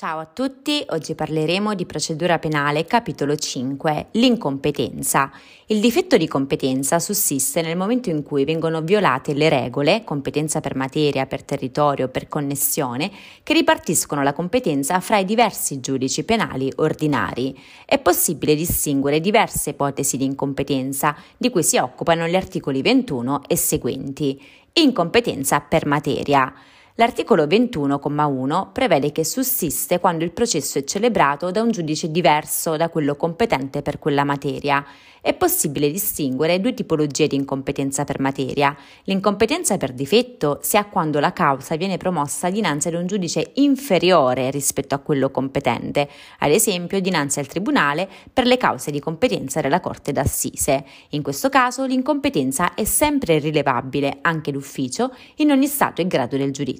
Ciao a tutti, oggi parleremo di procedura penale capitolo 5, l'incompetenza. Il difetto di competenza sussiste nel momento in cui vengono violate le regole, competenza per materia, per territorio, per connessione, che ripartiscono la competenza fra i diversi giudici penali ordinari. È possibile distinguere diverse ipotesi di incompetenza, di cui si occupano gli articoli 21 e seguenti. Incompetenza per materia. L'articolo 21,1 prevede che sussiste quando il processo è celebrato da un giudice diverso da quello competente per quella materia è possibile distinguere due tipologie di incompetenza per materia. L'incompetenza per difetto si ha quando la causa viene promossa dinanzi ad un giudice inferiore rispetto a quello competente, ad esempio dinanzi al tribunale per le cause di competenza della Corte d'Assise. In questo caso l'incompetenza è sempre rilevabile, anche d'ufficio, in ogni stato e grado del giudizio.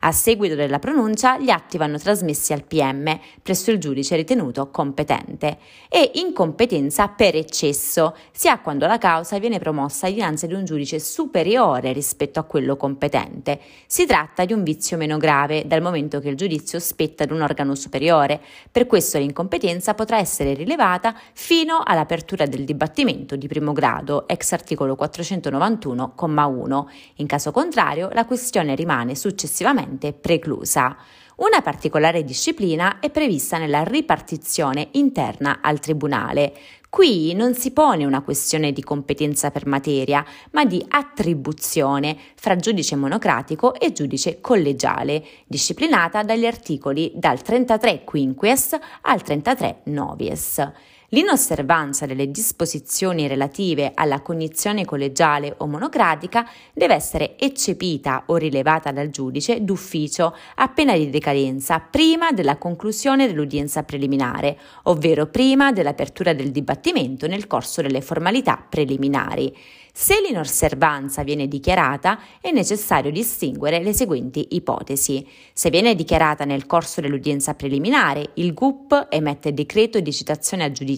A seguito della pronuncia gli atti vanno trasmessi al PM presso il giudice ritenuto competente e incompetenza per accesso sia quando la causa viene promossa dinanzi ad un giudice superiore rispetto a quello competente. Si tratta di un vizio meno grave, dal momento che il giudizio spetta ad un organo superiore. Per questo l'incompetenza potrà essere rilevata fino all'apertura del dibattimento di primo grado, ex articolo 491,1. In caso contrario, la questione rimane successivamente preclusa. Una particolare disciplina è prevista nella ripartizione interna al Tribunale. Qui non si pone una questione di competenza per materia, ma di attribuzione fra giudice monocratico e giudice collegiale, disciplinata dagli articoli dal 33 quinquies al 33 novies. L'inosservanza delle disposizioni relative alla cognizione collegiale o monocratica deve essere eccepita o rilevata dal giudice d'ufficio a pena di decadenza prima della conclusione dell'udienza preliminare, ovvero prima dell'apertura del dibattimento nel corso delle formalità preliminari. Se l'inosservanza viene dichiarata, è necessario distinguere le seguenti ipotesi. Se viene dichiarata nel corso dell'udienza preliminare, il GUP emette decreto di citazione a giudizio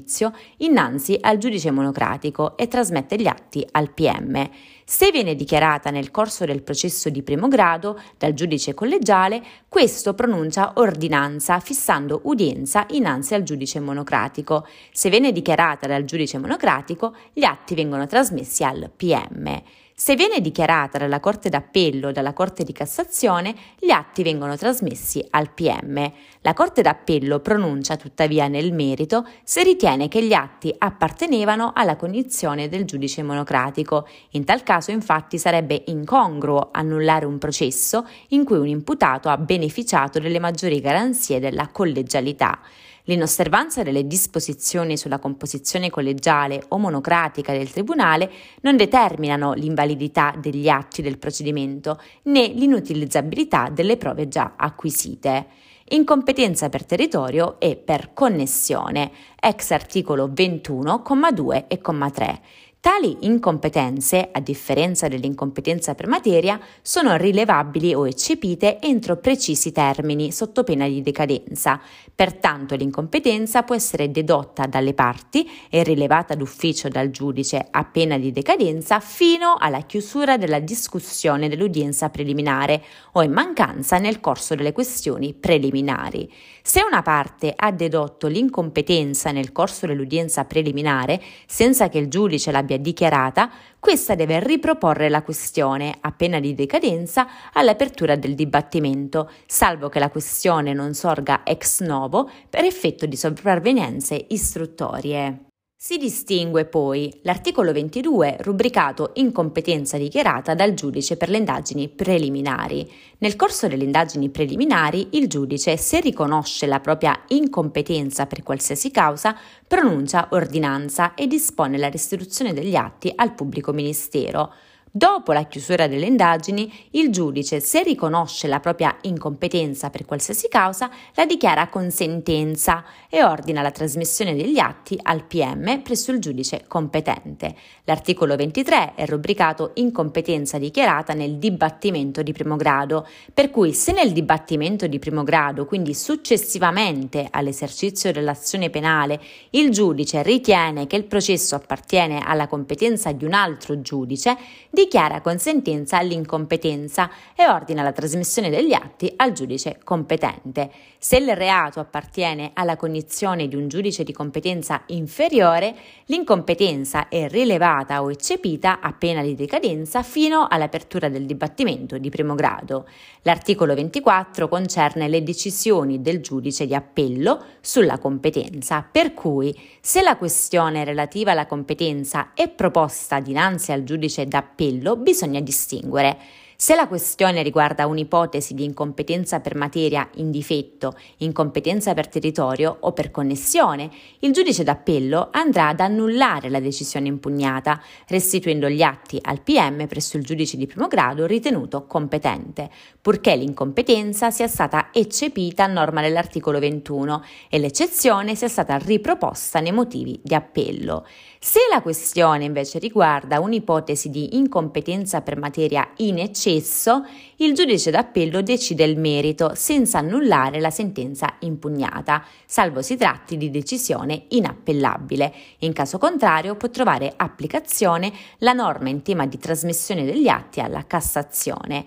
innanzi al giudice monocratico e trasmette gli atti al PM. Se viene dichiarata nel corso del processo di primo grado dal giudice collegiale, questo pronuncia ordinanza fissando udienza innanzi al giudice monocratico. Se viene dichiarata dal giudice monocratico, gli atti vengono trasmessi al PM. Se viene dichiarata dalla Corte d'Appello o dalla Corte di Cassazione, gli atti vengono trasmessi al PM. La Corte d'Appello pronuncia tuttavia nel merito se ritiene che gli atti appartenevano alla cognizione del giudice monocratico. In tal caso infatti sarebbe incongruo annullare un processo in cui un imputato ha beneficiato delle maggiori garanzie della collegialità. L'inosservanza delle disposizioni sulla composizione collegiale o monocratica del Tribunale non determinano l'invalidità degli atti del procedimento né l'inutilizzabilità delle prove già acquisite. Incompetenza per territorio e per connessione, ex articolo 21,2 e 3. Tali incompetenze, a differenza dell'incompetenza per materia, sono rilevabili o eccepite entro precisi termini sotto pena di decadenza. Pertanto l'incompetenza può essere dedotta dalle parti e rilevata d'ufficio dal giudice a pena di decadenza fino alla chiusura della discussione dell'udienza preliminare o in mancanza nel corso delle questioni preliminari. Se una parte ha dedotto l'incompetenza nel corso dell'udienza preliminare senza che il giudice l'abbia abbia dichiarata, questa deve riproporre la questione, a pena di decadenza, all'apertura del dibattimento, salvo che la questione non sorga ex novo per effetto di sopravvenienze istruttorie. Si distingue poi l'articolo 22 rubricato incompetenza dichiarata dal giudice per le indagini preliminari. Nel corso delle indagini preliminari il giudice, se riconosce la propria incompetenza per qualsiasi causa, pronuncia ordinanza e dispone la restituzione degli atti al pubblico ministero. Dopo la chiusura delle indagini, il giudice, se riconosce la propria incompetenza per qualsiasi causa, la dichiara con sentenza e ordina la trasmissione degli atti al PM presso il giudice competente. L'articolo 23 è rubricato incompetenza dichiarata nel dibattimento di primo grado, per cui se nel dibattimento di primo grado, quindi successivamente all'esercizio dell'azione penale, il giudice ritiene che il processo appartiene alla competenza di un altro giudice, dichiara con sentenza l'incompetenza e ordina la trasmissione degli atti al giudice competente. Se il reato appartiene alla cognizione di un giudice di competenza inferiore, l'incompetenza è rilevata o eccepita a pena di decadenza fino all'apertura del dibattimento di primo grado. L'articolo 24 concerne le decisioni del giudice di appello sulla competenza, per cui se la questione relativa alla competenza è proposta dinanzi al giudice d'appello, bisogna distinguere se la questione riguarda un'ipotesi di incompetenza per materia in difetto, incompetenza per territorio o per connessione, il giudice d'appello andrà ad annullare la decisione impugnata, restituendo gli atti al PM presso il giudice di primo grado ritenuto competente, purché l'incompetenza sia stata eccepita a norma dell'articolo 21 e l'eccezione sia stata riproposta nei motivi di appello. Se la questione invece riguarda un'ipotesi di incompetenza per materia in eccesso, il giudice d'appello decide il merito senza annullare la sentenza impugnata, salvo si tratti di decisione inappellabile. In caso contrario può trovare applicazione la norma in tema di trasmissione degli atti alla Cassazione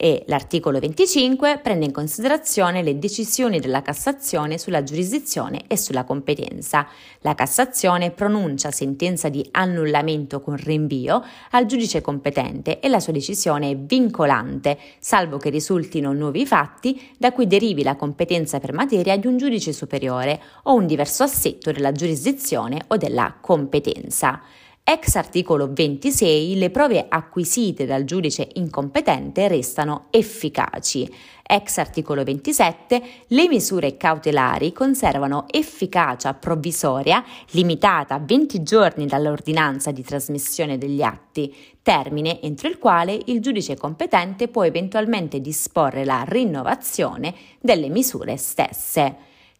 e l'articolo 25 prende in considerazione le decisioni della Cassazione sulla giurisdizione e sulla competenza. La Cassazione pronuncia sentenza di annullamento con rinvio al giudice competente e la sua decisione è vincolante, salvo che risultino nuovi fatti da cui derivi la competenza per materia di un giudice superiore o un diverso assetto della giurisdizione o della competenza. Ex articolo 26 le prove acquisite dal giudice incompetente restano efficaci. Ex articolo 27 le misure cautelari conservano efficacia provvisoria limitata a 20 giorni dall'ordinanza di trasmissione degli atti, termine entro il quale il giudice competente può eventualmente disporre la rinnovazione delle misure stesse.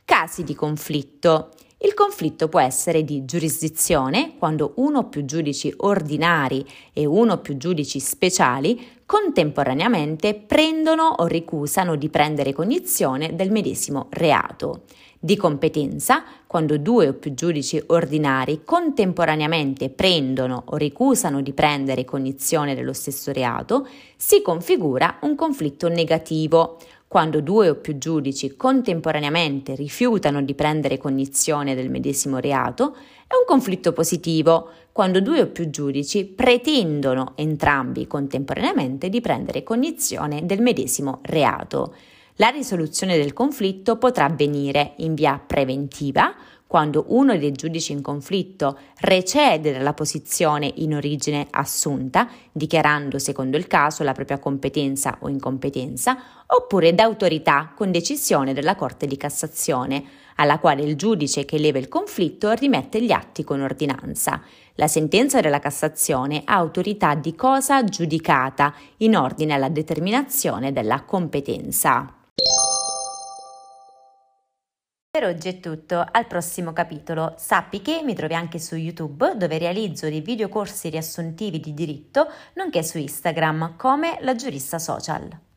Casi di conflitto. Il conflitto può essere di giurisdizione, quando uno o più giudici ordinari e uno o più giudici speciali contemporaneamente prendono o ricusano di prendere cognizione del medesimo reato. Di competenza, quando due o più giudici ordinari contemporaneamente prendono o ricusano di prendere cognizione dello stesso reato, si configura un conflitto negativo quando due o più giudici contemporaneamente rifiutano di prendere cognizione del medesimo reato, è un conflitto positivo, quando due o più giudici pretendono entrambi contemporaneamente di prendere cognizione del medesimo reato. La risoluzione del conflitto potrà avvenire in via preventiva, quando uno dei giudici in conflitto recede dalla posizione in origine assunta, dichiarando secondo il caso la propria competenza o incompetenza, oppure d'autorità con decisione della Corte di Cassazione, alla quale il giudice che leva il conflitto rimette gli atti con ordinanza. La sentenza della Cassazione ha autorità di cosa giudicata in ordine alla determinazione della competenza. Per oggi è tutto, al prossimo capitolo. Sappi che mi trovi anche su YouTube dove realizzo dei videocorsi riassuntivi di diritto, nonché su Instagram come la giurista social.